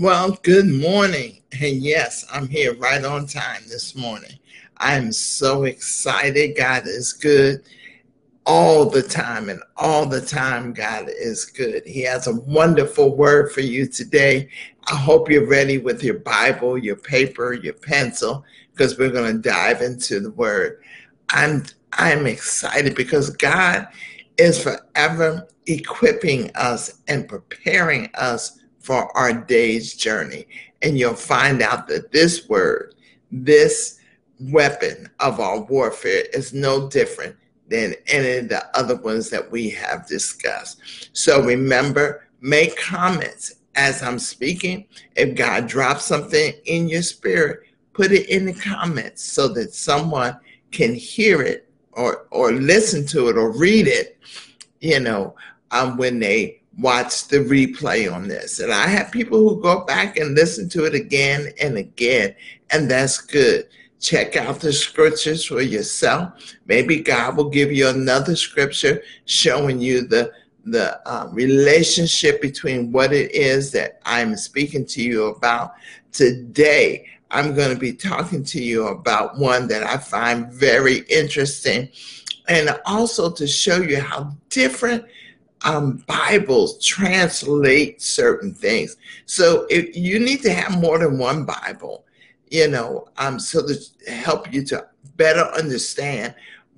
Well, good morning. And yes, I'm here right on time this morning. I'm so excited. God is good all the time, and all the time, God is good. He has a wonderful word for you today. I hope you're ready with your Bible, your paper, your pencil, because we're going to dive into the word. I'm I'm excited because God is forever equipping us and preparing us for our day's journey. And you'll find out that this word, this weapon of our warfare is no different than any of the other ones that we have discussed. So remember, make comments as I'm speaking. If God drops something in your spirit, put it in the comments so that someone can hear it or or listen to it or read it, you know, um, when they watch the replay on this. And I have people who go back and listen to it again and again, and that's good. Check out the scriptures for yourself. Maybe God will give you another scripture showing you the the uh, relationship between what it is that I'm speaking to you about today. I'm going to be talking to you about one that I find very interesting and also to show you how different um, Bibles translate certain things. So if you need to have more than one Bible, you know, um, so to help you to better understand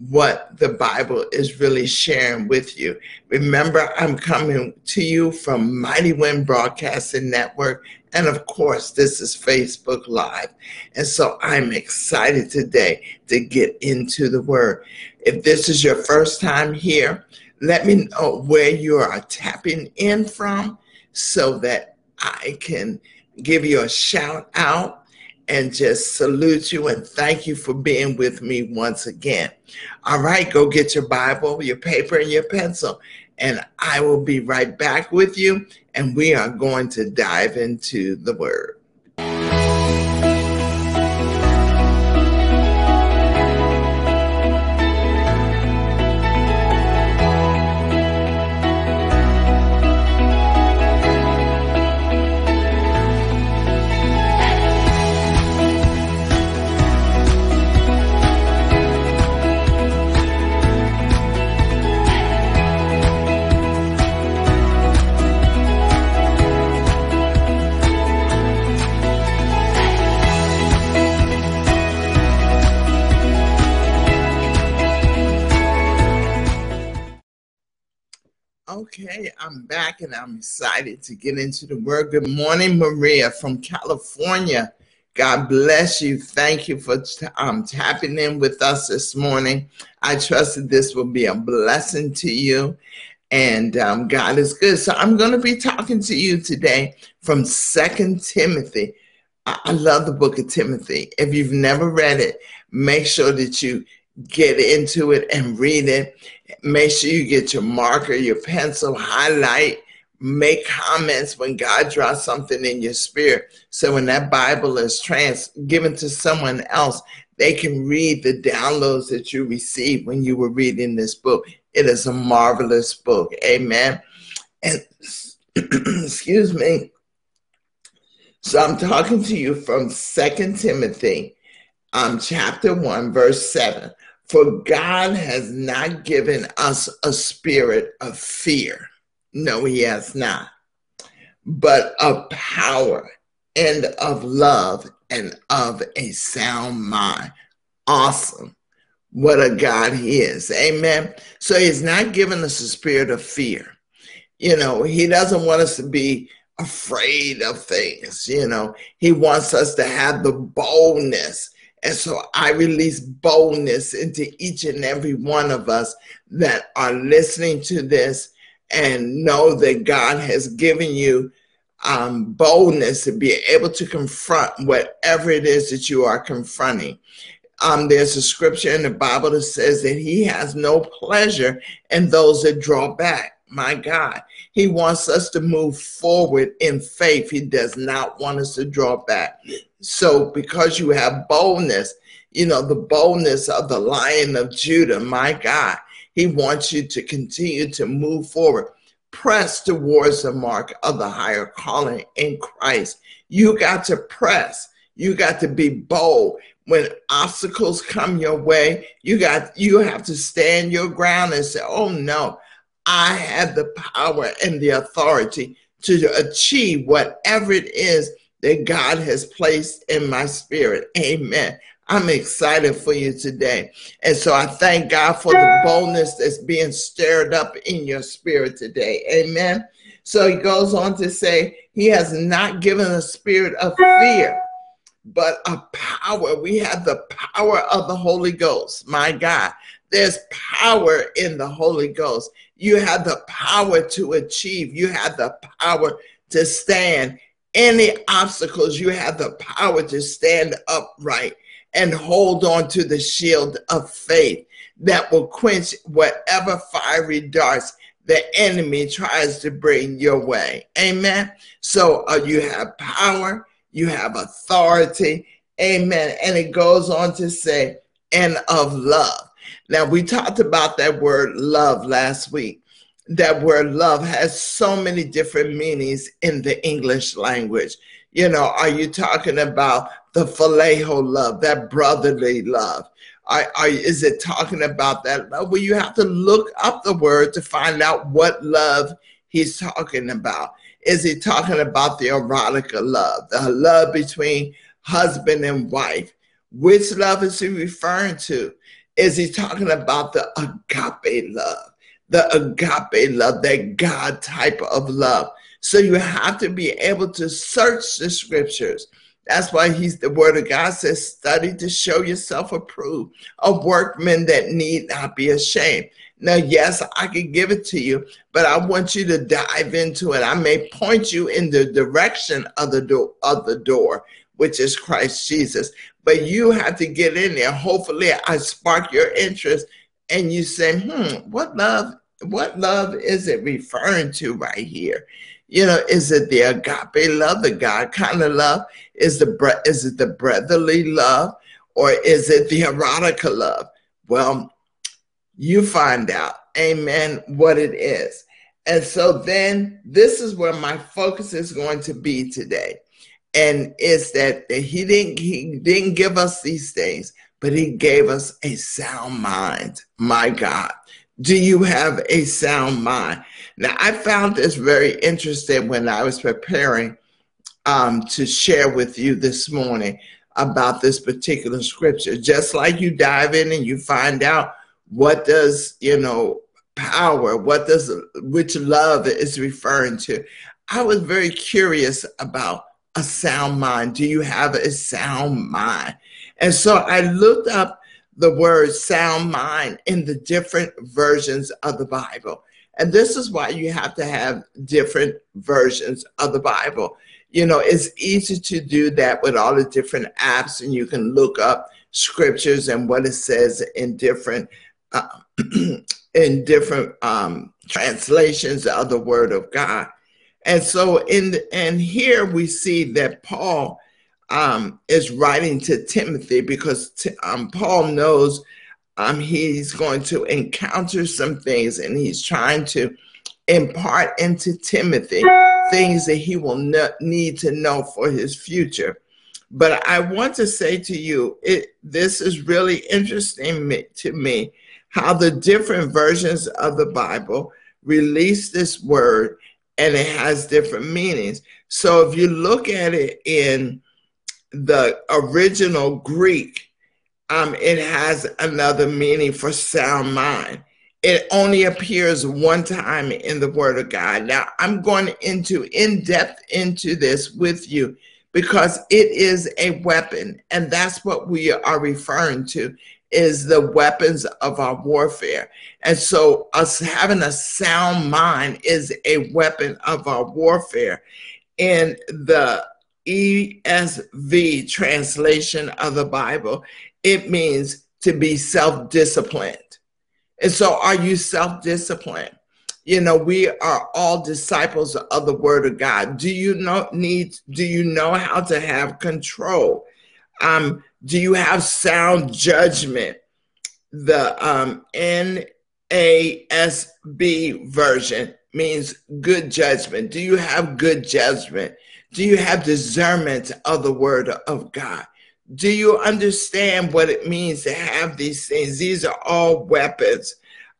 what the Bible is really sharing with you. Remember, I'm coming to you from Mighty Wind Broadcasting Network. And of course, this is Facebook Live. And so I'm excited today to get into the Word. If this is your first time here, let me know where you are tapping in from so that I can give you a shout out and just salute you and thank you for being with me once again. All right, go get your Bible, your paper, and your pencil, and I will be right back with you, and we are going to dive into the Word. Okay, I'm back and I'm excited to get into the word. Good morning, Maria from California. God bless you. Thank you for um, tapping in with us this morning. I trust that this will be a blessing to you. And um, God is good. So I'm going to be talking to you today from Second Timothy. I love the book of Timothy. If you've never read it, make sure that you get into it and read it. Make sure you get your marker, your pencil, highlight, make comments when God draws something in your spirit. So when that Bible is trans given to someone else, they can read the downloads that you received when you were reading this book. It is a marvelous book. Amen. And excuse me. So I'm talking to you from Second Timothy, um, chapter 1, verse 7. For God has not given us a spirit of fear. No, He has not. But of power and of love and of a sound mind. Awesome. What a God He is. Amen. So He's not given us a spirit of fear. You know, He doesn't want us to be afraid of things. You know, He wants us to have the boldness and so I release boldness into each and every one of us that are listening to this and know that God has given you um, boldness to be able to confront whatever it is that you are confronting. Um, there's a scripture in the Bible that says that He has no pleasure in those that draw back. My God, He wants us to move forward in faith. He does not want us to draw back. So, because you have boldness, you know, the boldness of the lion of Judah, my God, he wants you to continue to move forward. press towards the mark of the higher calling in Christ. You got to press. You got to be bold. When obstacles come your way, you got you have to stand your ground and say, "Oh no, I have the power and the authority to achieve whatever it is that God has placed in my spirit." Amen. I'm excited for you today. And so I thank God for the boldness that's being stirred up in your spirit today. Amen. So he goes on to say, He has not given a spirit of fear, but a power. We have the power of the Holy Ghost. My God, there's power in the Holy Ghost. You have the power to achieve, you have the power to stand any obstacles. You have the power to stand upright and hold on to the shield of faith that will quench whatever fiery darts the enemy tries to bring your way. Amen. So uh, you have power, you have authority. Amen. And it goes on to say, and of love. Now, we talked about that word love last week. That word love has so many different meanings in the English language. You know, are you talking about the phileo love, that brotherly love? Are, are, is it talking about that love? Well, you have to look up the word to find out what love he's talking about. Is he talking about the erotica love, the love between husband and wife? Which love is he referring to? Is he talking about the agape love, the agape love, that God type of love? So you have to be able to search the scriptures. That's why he's the word of God says, study to show yourself approved, a workman that need not be ashamed. Now, yes, I can give it to you, but I want you to dive into it. I may point you in the direction of the door of the door, which is Christ Jesus. But you have to get in there. Hopefully, I spark your interest and you say, hmm, what love, what love is it referring to right here? You know, is it the agape love, the God kind of love? Is the is it the brotherly love, or is it the erotica love? Well, you find out, Amen, what it is. And so then this is where my focus is going to be today. And it's that he didn't he didn't give us these things, but he gave us a sound mind. My God. Do you have a sound mind? Now, I found this very interesting when I was preparing um, to share with you this morning about this particular scripture. Just like you dive in and you find out what does, you know, power, what does, which love is referring to. I was very curious about a sound mind. Do you have a sound mind? And so I looked up the word sound mind in the different versions of the Bible. And this is why you have to have different versions of the Bible. You know, it's easy to do that with all the different apps, and you can look up scriptures and what it says in different uh, in different um, translations of the Word of God. And so, in and here we see that Paul um, is writing to Timothy because um, Paul knows um, he's going to encounter some things and he's trying to impart into Timothy things that he will ne- need to know for his future. But I want to say to you, it, this is really interesting to me how the different versions of the Bible release this word and it has different meanings. So if you look at it in the original Greek, um, it has another meaning for sound mind. It only appears one time in the Word of God. Now, I'm going into in depth into this with you because it is a weapon, and that's what we are referring to is the weapons of our warfare. And so, us having a sound mind is a weapon of our warfare. In the ESV translation of the Bible, it means to be self disciplined. And so, are you self disciplined? You know, we are all disciples of the Word of God. Do you know need? Do you know how to have control? Um, do you have sound judgment? The um, NASB version means good judgment. Do you have good judgment? Do you have discernment of the word of God? Do you understand what it means to have these things? These are all weapons.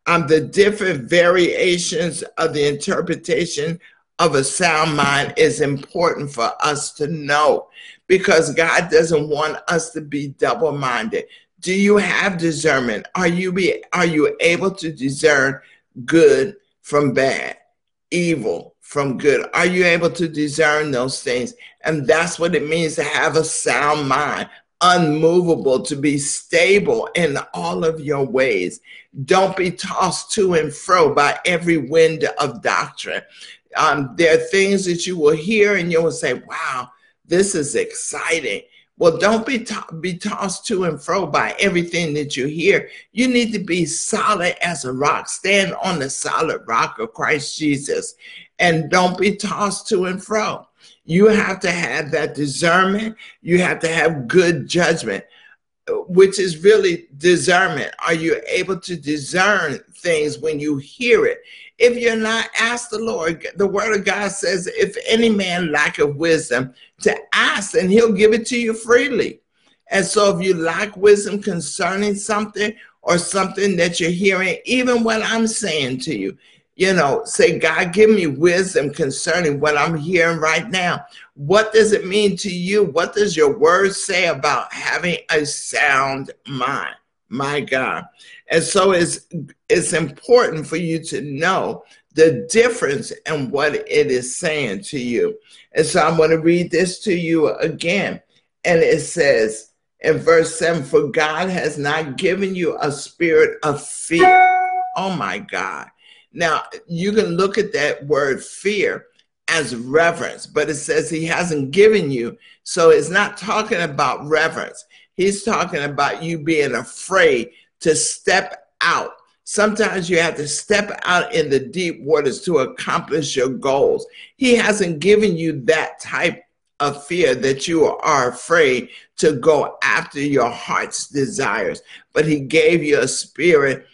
Um, the different variations of the interpretation of a sound mind is important for us to know because God doesn't want us to be double minded. Do you have discernment? Are you be are you able to discern good from bad, evil from good? Are you able to discern those things? And that's what it means to have a sound mind, unmovable, to be stable in all of your ways. Don't be tossed to and fro by every wind of doctrine. Um, there are things that you will hear and you will say, wow, this is exciting. Well, don't be, to- be tossed to and fro by everything that you hear. You need to be solid as a rock. Stand on the solid rock of Christ Jesus and don't be tossed to and fro. You have to have that discernment. You have to have good judgment, which is really discernment. Are you able to discern things when you hear it? If you're not, ask the Lord. The word of God says, if any man lack of wisdom, to ask and he'll give it to you freely. And so if you lack wisdom concerning something or something that you're hearing, even what I'm saying to you, you know, say, God, give me wisdom concerning what I'm hearing right now. What does it mean to you? What does your word say about having a sound mind? My God. And so it's it's important for you to know the difference in what it is saying to you. And so I'm going to read this to you again. And it says in verse 7 For God has not given you a spirit of fear. Oh my God. Now, you can look at that word fear as reverence, but it says He hasn't given you. So it's not talking about reverence. He's talking about you being afraid to step out. Sometimes you have to step out in the deep waters to accomplish your goals. He hasn't given you that type of fear that you are afraid to go after your heart's desires, but He gave you a spirit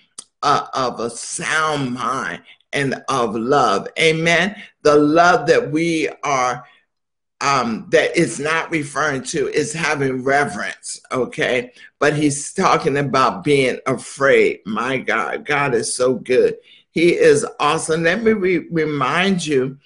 uh, of a sound mind and of love. Amen. The love that we are um, that is not referring to is having reverence, okay? But he's talking about being afraid. My God, God is so good. He is awesome. Let me re- remind you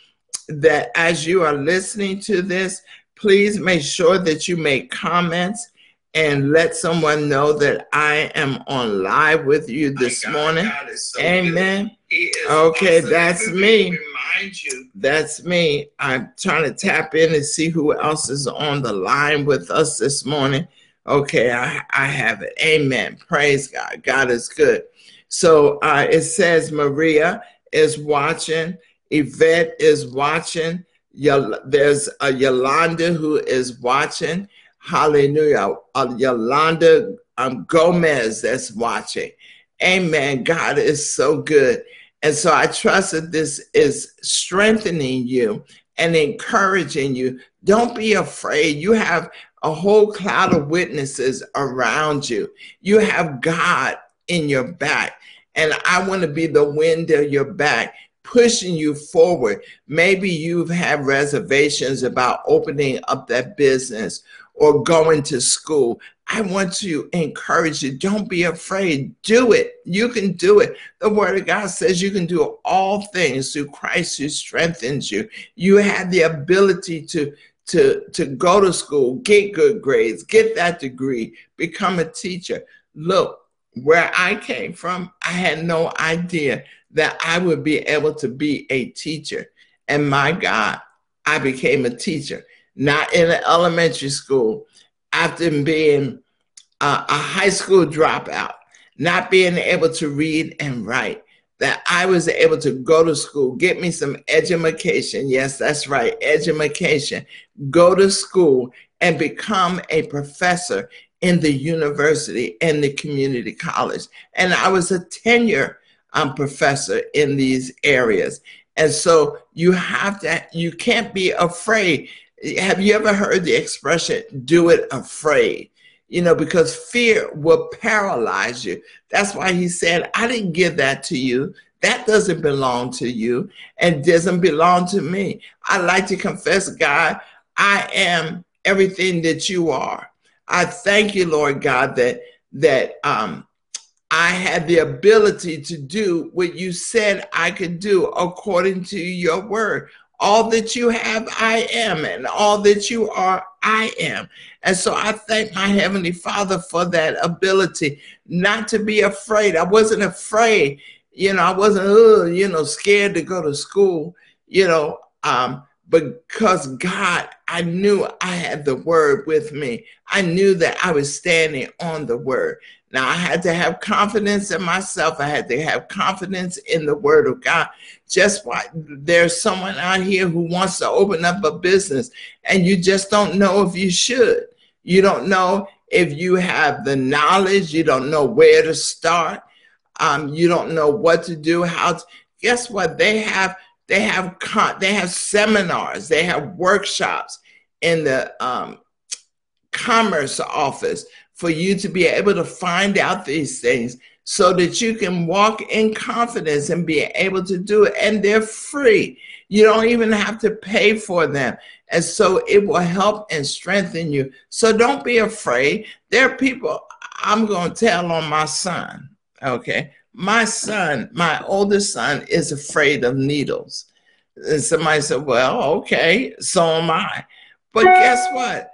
that as you are listening to this, please make sure that you make comments and let someone know that I am on live with you this God, morning. So Amen. Okay, that's me. Remind you. That's me. I'm trying to tap in and see who else is on the line with us this morning. Okay, I, I have it. Amen. Praise God. God is good. So uh, it says Maria is watching, Yvette is watching. There's a Yolanda who is watching. Hallelujah. Uh, Yolanda um, Gomez that's watching. Amen. God is so good. And so I trust that this is strengthening you and encouraging you. Don't be afraid. You have a whole cloud of witnesses around you. You have God in your back. And I want to be the wind of your back, pushing you forward. Maybe you've had reservations about opening up that business or going to school. I want to encourage you. Don't be afraid. Do it. You can do it. The word of God says you can do all things through Christ who strengthens you. You have the ability to to to go to school, get good grades, get that degree, become a teacher. Look, where I came from, I had no idea that I would be able to be a teacher. And my God, I became a teacher not in an elementary school, after being a, a high school dropout, not being able to read and write, that I was able to go to school, get me some education. Yes, that's right, education. Go to school and become a professor in the university and the community college. And I was a tenure um, professor in these areas. And so you have to, you can't be afraid have you ever heard the expression, do it afraid? You know, because fear will paralyze you. That's why he said, I didn't give that to you That doesn't belong to you and doesn't belong to me. I like to confess, God, I am everything that you are. I thank you, Lord God, that that um, I had the ability to do what you said I could do according to your word. All that you have, I am, and all that you are, I am. And so I thank my Heavenly Father for that ability not to be afraid. I wasn't afraid, you know, I wasn't, you know, scared to go to school, you know, um, because God, I knew I had the word with me. I knew that I was standing on the word. Now I had to have confidence in myself. I had to have confidence in the word of God. Just why there's someone out here who wants to open up a business and you just don't know if you should. You don't know if you have the knowledge. You don't know where to start. Um, you don't know what to do. How? To, guess what? They have they have con- they have seminars. They have workshops in the um, commerce office for you to be able to find out these things so that you can walk in confidence and be able to do it. And they're free. You don't even have to pay for them. And so it will help and strengthen you. So don't be afraid. There are people, I'm going to tell on my son. Okay. My son, my oldest son, is afraid of needles. And somebody said, Well, okay, so am I. But guess what?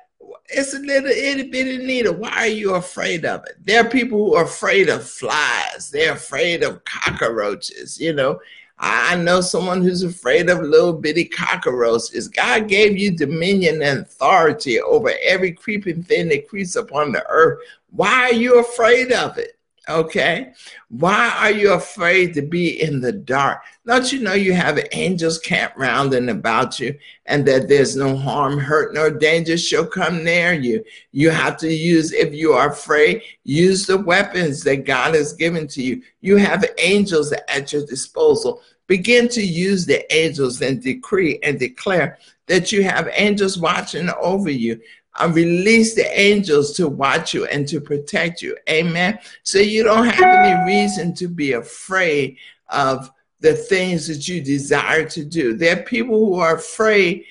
it's a little itty bitty needle. Why are you afraid of it? There are people who are afraid of flies. They're afraid of cockroaches. You know, I know someone who's afraid of little bitty cockroaches. God gave you dominion and authority over every creeping thing that creeps upon the earth. Why are you afraid of it? Okay. Why are you afraid to be in the dark? Don't you know you have angels camped round and about you and that there's no harm, hurt, nor danger shall come near you? You have to use, if you are afraid, use the weapons that God has given to you. You have angels at your disposal. Begin to use the angels and decree and declare that you have angels watching over you. I release the angels to watch you and to protect you. Amen. So you don't have any reason to be afraid of the things that you desire to do. There are people who are afraid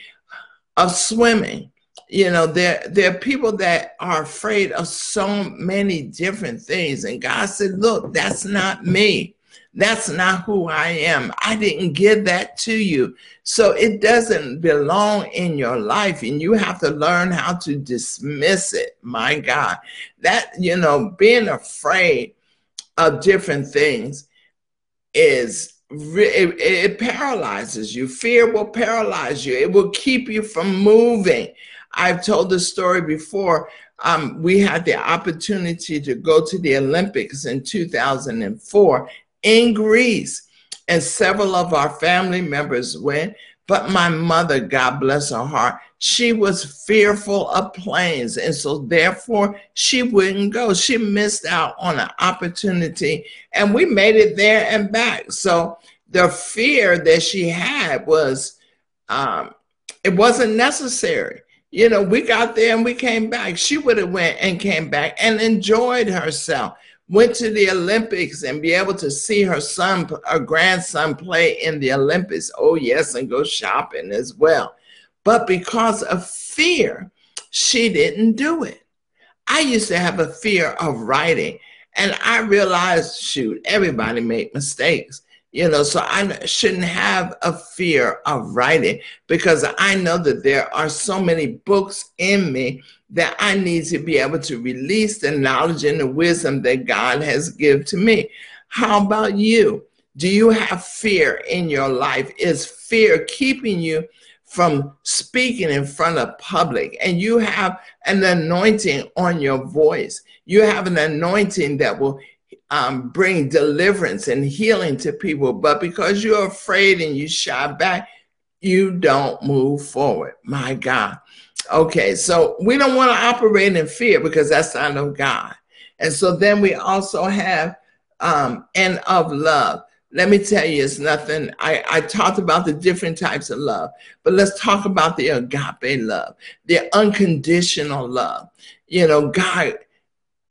of swimming. You know, there, there are people that are afraid of so many different things. And God said, Look, that's not me. That's not who I am. I didn't give that to you. So it doesn't belong in your life, and you have to learn how to dismiss it. My God, that, you know, being afraid of different things is. It, it paralyzes you. Fear will paralyze you. It will keep you from moving. I've told the story before. Um, we had the opportunity to go to the Olympics in 2004, in Greece. And several of our family members went, but my mother, God bless her heart, she was fearful of planes. And so therefore she wouldn't go. She missed out on an opportunity. And we made it there and back. So the fear that she had was um, it wasn't necessary. You know, we got there and we came back. She would have went and came back and enjoyed herself went to the Olympics and be able to see her son, her grandson play in the Olympics. Oh, yes, and go shopping as well. But because of fear, she didn't do it. I used to have a fear of writing, and I realized, shoot, everybody make mistakes. You know, so I shouldn't have a fear of writing because I know that there are so many books in me that I need to be able to release the knowledge and the wisdom that God has given to me. How about you? Do you have fear in your life? Is fear keeping you from speaking in front of public? And you have an anointing on your voice. You have an anointing that will um, bring deliverance and healing to people. But because you're afraid and you shy back, you don't move forward. My God. Okay, so we don't want to operate in fear because that's not of God. And so then we also have um, and of love. Let me tell you, it's nothing. I, I talked about the different types of love, but let's talk about the agape love, the unconditional love. You know, God,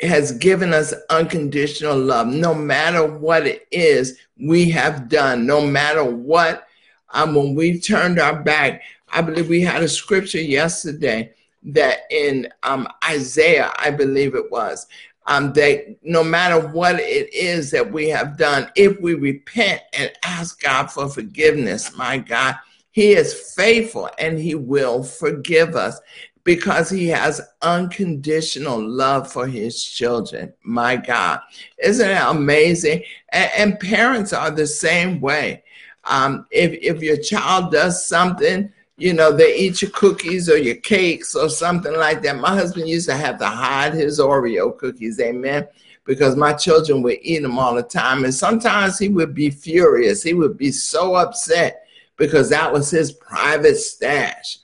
has given us unconditional love. No matter what it is we have done, no matter what, um, when we turned our back, I believe we had a scripture yesterday that in um, Isaiah, I believe it was, um, that no matter what it is that we have done, if we repent and ask God for forgiveness, my God, He is faithful and He will forgive us because He has unconditional love for His children. My God, isn't it amazing? And, and parents are the same way. Um, if, if your child does something, you know, they eat your cookies or your cakes or something like that. My husband used to have to hide his Oreo cookies, amen, because my children would eat them all the time. And sometimes he would be furious. He would be so upset because that was his private stash.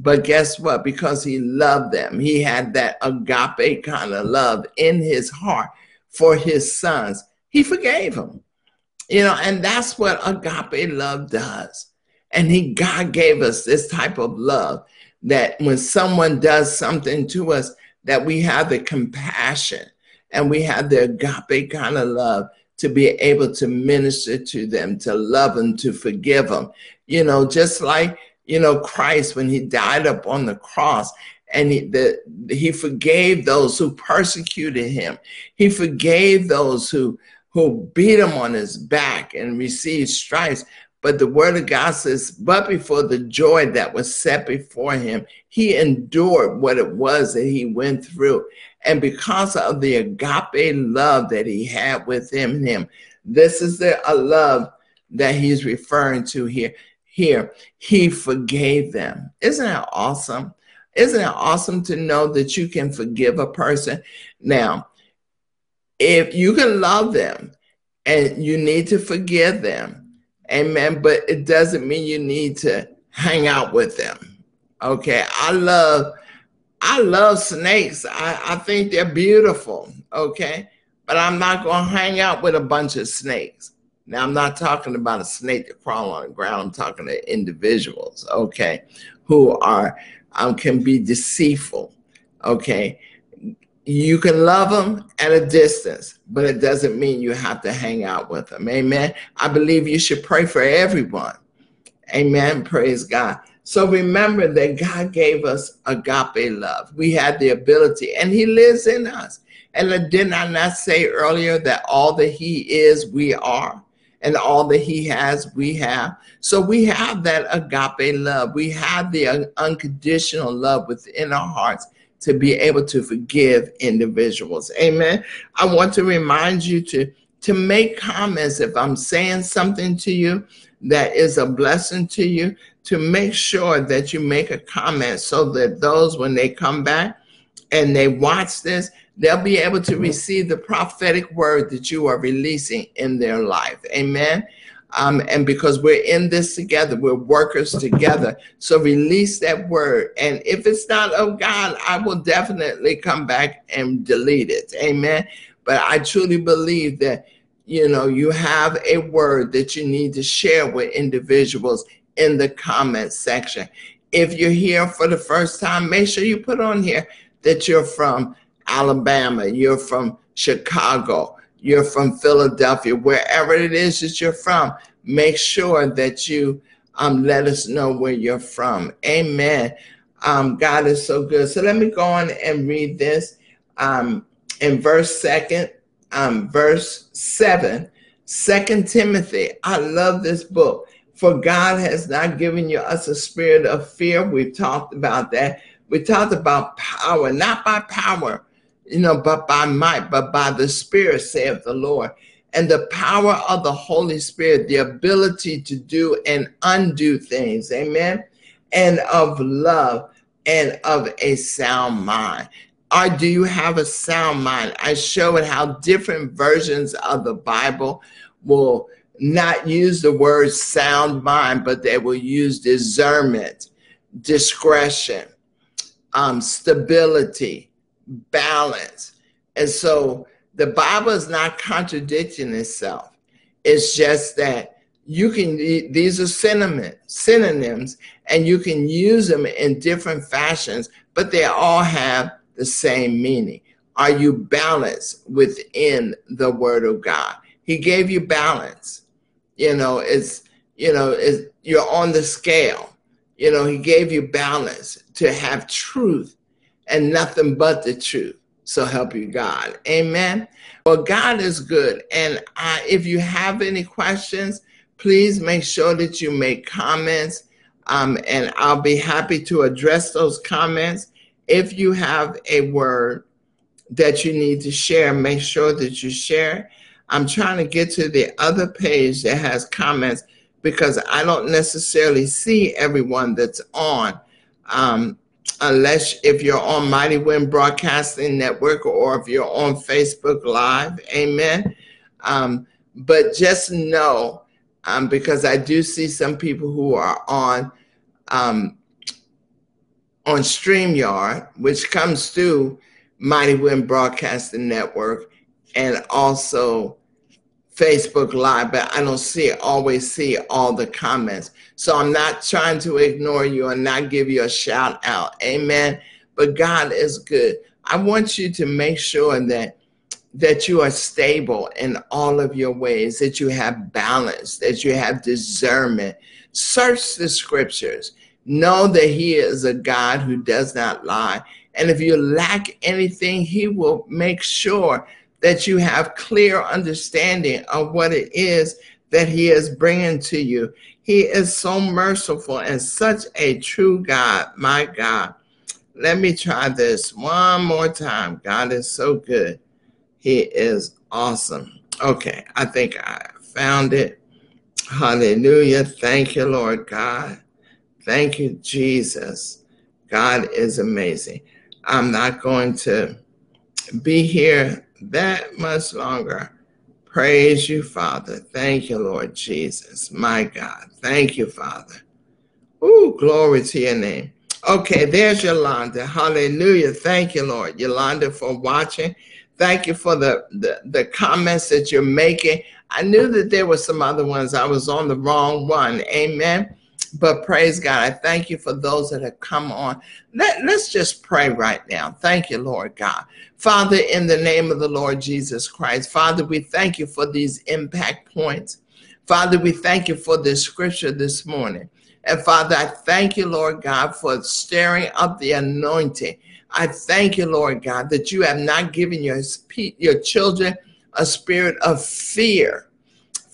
But guess what? Because he loved them, he had that agape kind of love in his heart for his sons. He forgave them. You know, and that's what agape love does. And he God gave us this type of love that when someone does something to us, that we have the compassion and we have the agape kind of love to be able to minister to them, to love them, to forgive them. You know, just like, you know, Christ when he died up on the cross and he, the, he forgave those who persecuted him. He forgave those who, who beat him on his back and received stripes. But the word of God says, but before the joy that was set before him, he endured what it was that he went through. And because of the agape love that he had within him, this is the a love that he's referring to here. Here, he forgave them. Isn't that awesome? Isn't it awesome to know that you can forgive a person? Now, if you can love them and you need to forgive them, Amen. But it doesn't mean you need to hang out with them. Okay. I love, I love snakes. I, I think they're beautiful. Okay. But I'm not going to hang out with a bunch of snakes. Now, I'm not talking about a snake that crawl on the ground. I'm talking to individuals, okay, who are um, can be deceitful, okay you can love them at a distance, but it doesn't mean you have to hang out with them. Amen. I believe you should pray for everyone. Amen. Praise God. So remember that God gave us agape love. We had the ability, and He lives in us. And did I not say earlier that all that He is, we are, and all that He has, we have? So we have that agape love. We have the unconditional love within our hearts to be able to forgive individuals. Amen. I want to remind you to to make comments if I'm saying something to you that is a blessing to you, to make sure that you make a comment so that those, when they come back and they watch this, they'll be able to receive the prophetic word that you are releasing in their life. Amen. Um, and because we're in this together, we're workers together. So release that word. And if it's not of God, I will definitely come back and delete it. Amen. But I truly believe that, you know, you have a word that you need to share with individuals in the comment section. If you're here for the first time, make sure you put on here that you're from Alabama, you're from Chicago, you're from Philadelphia, wherever it is that you're from, make sure that you um, let us know where you're from. Amen. Um, God is so good. So let me go on and read this um, in verse second, um, verse seven, Second Timothy. I love this book. For God has not given you us a spirit of fear. We've talked about that. We talked about power, not by power, you know, but by might, but by the Spirit, saith the Lord. And the power of the Holy Spirit, the ability to do and undo things, amen, and of love and of a sound mind. Or do you have a sound mind? I show it how different versions of the Bible will not use the word sound mind, but they will use discernment, discretion, um, stability, balance. And so the Bible is not contradicting itself. It's just that you can, these are synonyms, synonyms, and you can use them in different fashions, but they all have the same meaning. Are you balanced within the word of God? He gave you balance. You know, it's, you know, it's, you're on the scale. You know, he gave you balance to have truth and nothing but the truth. So help you God. Amen. Well, God is good. And I, if you have any questions, please make sure that you make comments. Um, and I'll be happy to address those comments. If you have a word that you need to share, make sure that you share. I'm trying to get to the other page that has comments because I don't necessarily see everyone that's on. Um, unless if you're on Mighty Wind Broadcasting Network or if you're on Facebook Live, amen. Um, but just know, um, because I do see some people who are on um, on StreamYard, which comes through Mighty Wind Broadcasting Network and also Facebook Live, but I don't see always see all the comments. So I'm not trying to ignore you and not give you a shout out. Amen. But God is good. I want you to make sure that that you are stable in all of your ways, that you have balance, that you have discernment. Search the scriptures. Know that He is a God who does not lie. And if you lack anything, He will make sure that you have clear understanding of what it is that He is bringing to you. He is so merciful and such a true God, my God. Let me try this one more time. God is so good. He is awesome. Okay, I think I found it. Hallelujah. Thank you, Lord God. Thank you, Jesus. God is amazing. I'm not going to be here that much longer. Praise you, Father. Thank you, Lord Jesus. My God. Thank you, Father. Ooh, glory to your name. Okay, there's Yolanda. Hallelujah. Thank you, Lord. Yolanda, for watching. Thank you for the, the, the comments that you're making. I knew that there were some other ones. I was on the wrong one. Amen. But praise God. I thank you for those that have come on. Let, let's just pray right now. Thank you, Lord God. Father, in the name of the Lord Jesus Christ, Father, we thank you for these impact points. Father, we thank you for this scripture this morning. And Father, I thank you, Lord God, for stirring up the anointing. I thank you, Lord God, that you have not given your, your children a spirit of fear,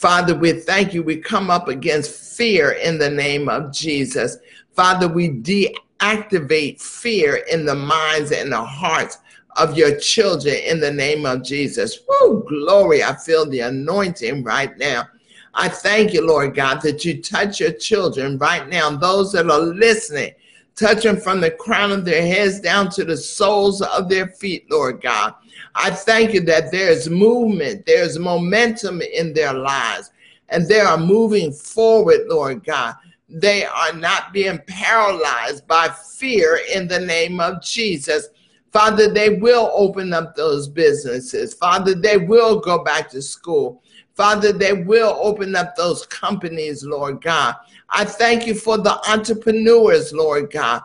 Father, we thank you. We come up against fear in the name of Jesus. Father, we deactivate fear in the minds and the hearts of your children in the name of Jesus. Woo, glory. I feel the anointing right now. I thank you, Lord God, that you touch your children right now, those that are listening, touch them from the crown of their heads down to the soles of their feet, Lord God. I thank you that there's movement, there's momentum in their lives, and they are moving forward, Lord God. They are not being paralyzed by fear in the name of Jesus. Father, they will open up those businesses. Father, they will go back to school. Father, they will open up those companies, Lord God. I thank you for the entrepreneurs, Lord God.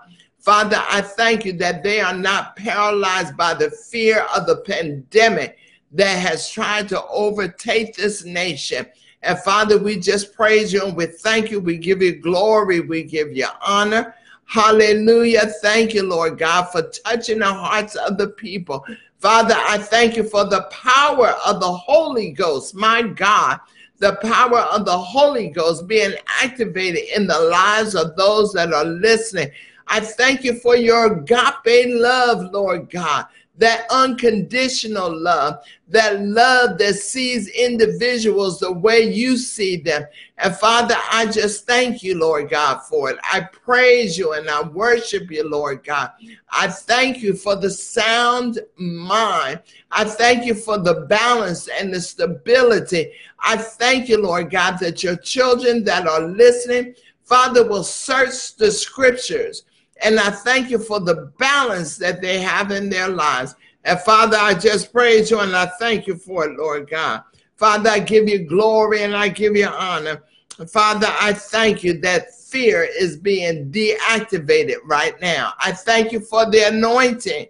Father, I thank you that they are not paralyzed by the fear of the pandemic that has tried to overtake this nation. And Father, we just praise you and we thank you. We give you glory. We give you honor. Hallelujah. Thank you, Lord God, for touching the hearts of the people. Father, I thank you for the power of the Holy Ghost. My God, the power of the Holy Ghost being activated in the lives of those that are listening. I thank you for your agape love, Lord God, that unconditional love, that love that sees individuals the way you see them. And Father, I just thank you, Lord God, for it. I praise you and I worship you, Lord God. I thank you for the sound mind. I thank you for the balance and the stability. I thank you, Lord God, that your children that are listening, Father, will search the scriptures and I thank you for the balance that they have in their lives. And Father, I just praise you and I thank you for it, Lord God. Father, I give you glory and I give you honor. Father, I thank you that fear is being deactivated right now. I thank you for the anointing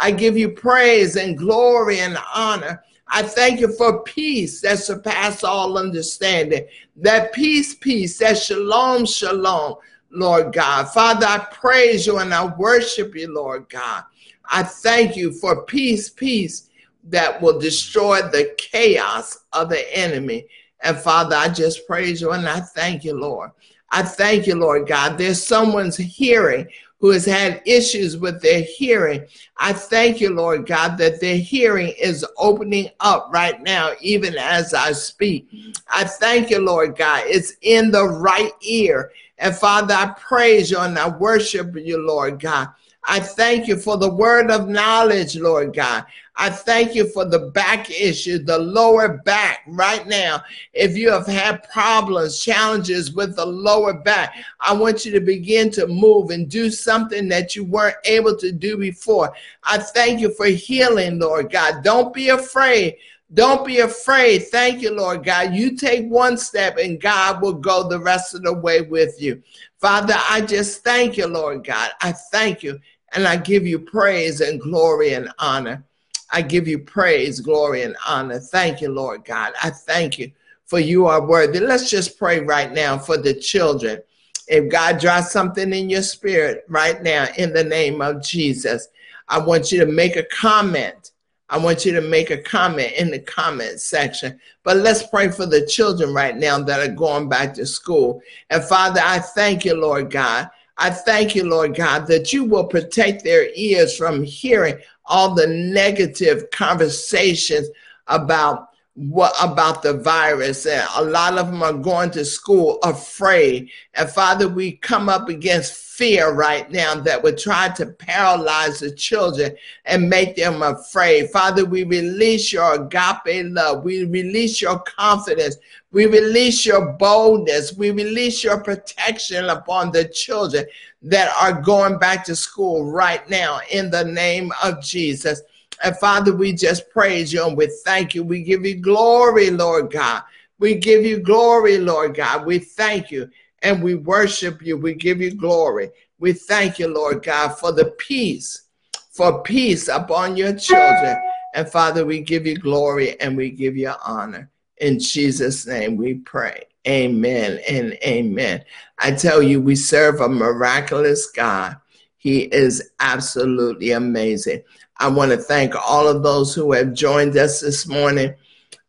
I give you praise and glory and honor. I thank you for peace that surpasses all understanding. That peace, peace, that shalom, shalom, Lord God. Father, I praise you and I worship you, Lord God. I thank you for peace, peace that will destroy the chaos of the enemy. And Father, I just praise you and I thank you, Lord. I thank you, Lord God. There's someone's hearing who has had issues with their hearing. I thank you, Lord God, that their hearing is opening up right now, even as I speak. I thank you, Lord God. It's in the right ear. And Father, I praise you and I worship you, Lord God. I thank you for the word of knowledge, Lord God. I thank you for the back issue, the lower back right now. If you have had problems, challenges with the lower back, I want you to begin to move and do something that you weren't able to do before. I thank you for healing, Lord God. Don't be afraid. Don't be afraid. Thank you, Lord God. You take one step and God will go the rest of the way with you. Father, I just thank you, Lord God. I thank you and I give you praise and glory and honor. I give you praise, glory, and honor. Thank you, Lord God. I thank you for you are worthy. Let's just pray right now for the children. If God draws something in your spirit right now, in the name of Jesus, I want you to make a comment. I want you to make a comment in the comment section. But let's pray for the children right now that are going back to school. And Father, I thank you, Lord God. I thank you, Lord God, that you will protect their ears from hearing all the negative conversations about what about the virus and a lot of them are going to school afraid and father we come up against fear right now that would try to paralyze the children and make them afraid father we release your agape love we release your confidence we release your boldness we release your protection upon the children that are going back to school right now in the name of Jesus. And Father, we just praise you and we thank you. We give you glory, Lord God. We give you glory, Lord God. We thank you and we worship you. We give you glory. We thank you, Lord God, for the peace, for peace upon your children. And Father, we give you glory and we give you honor. In Jesus' name we pray. Amen and amen. I tell you, we serve a miraculous God. He is absolutely amazing. I want to thank all of those who have joined us this morning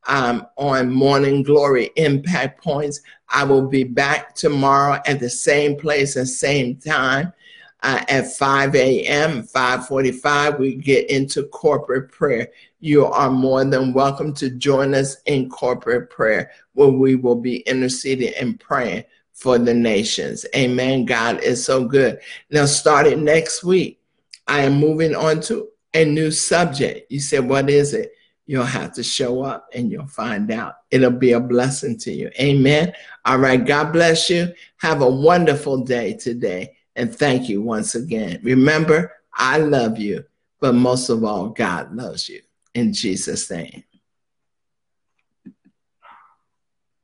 um, on Morning Glory Impact Points. I will be back tomorrow at the same place and same time uh, at 5 a.m. 5:45. We get into corporate prayer you are more than welcome to join us in corporate prayer where we will be interceding and praying for the nations. Amen. God is so good. Now, starting next week, I am moving on to a new subject. You said, What is it? You'll have to show up and you'll find out. It'll be a blessing to you. Amen. All right. God bless you. Have a wonderful day today. And thank you once again. Remember, I love you, but most of all, God loves you in Jesus' name.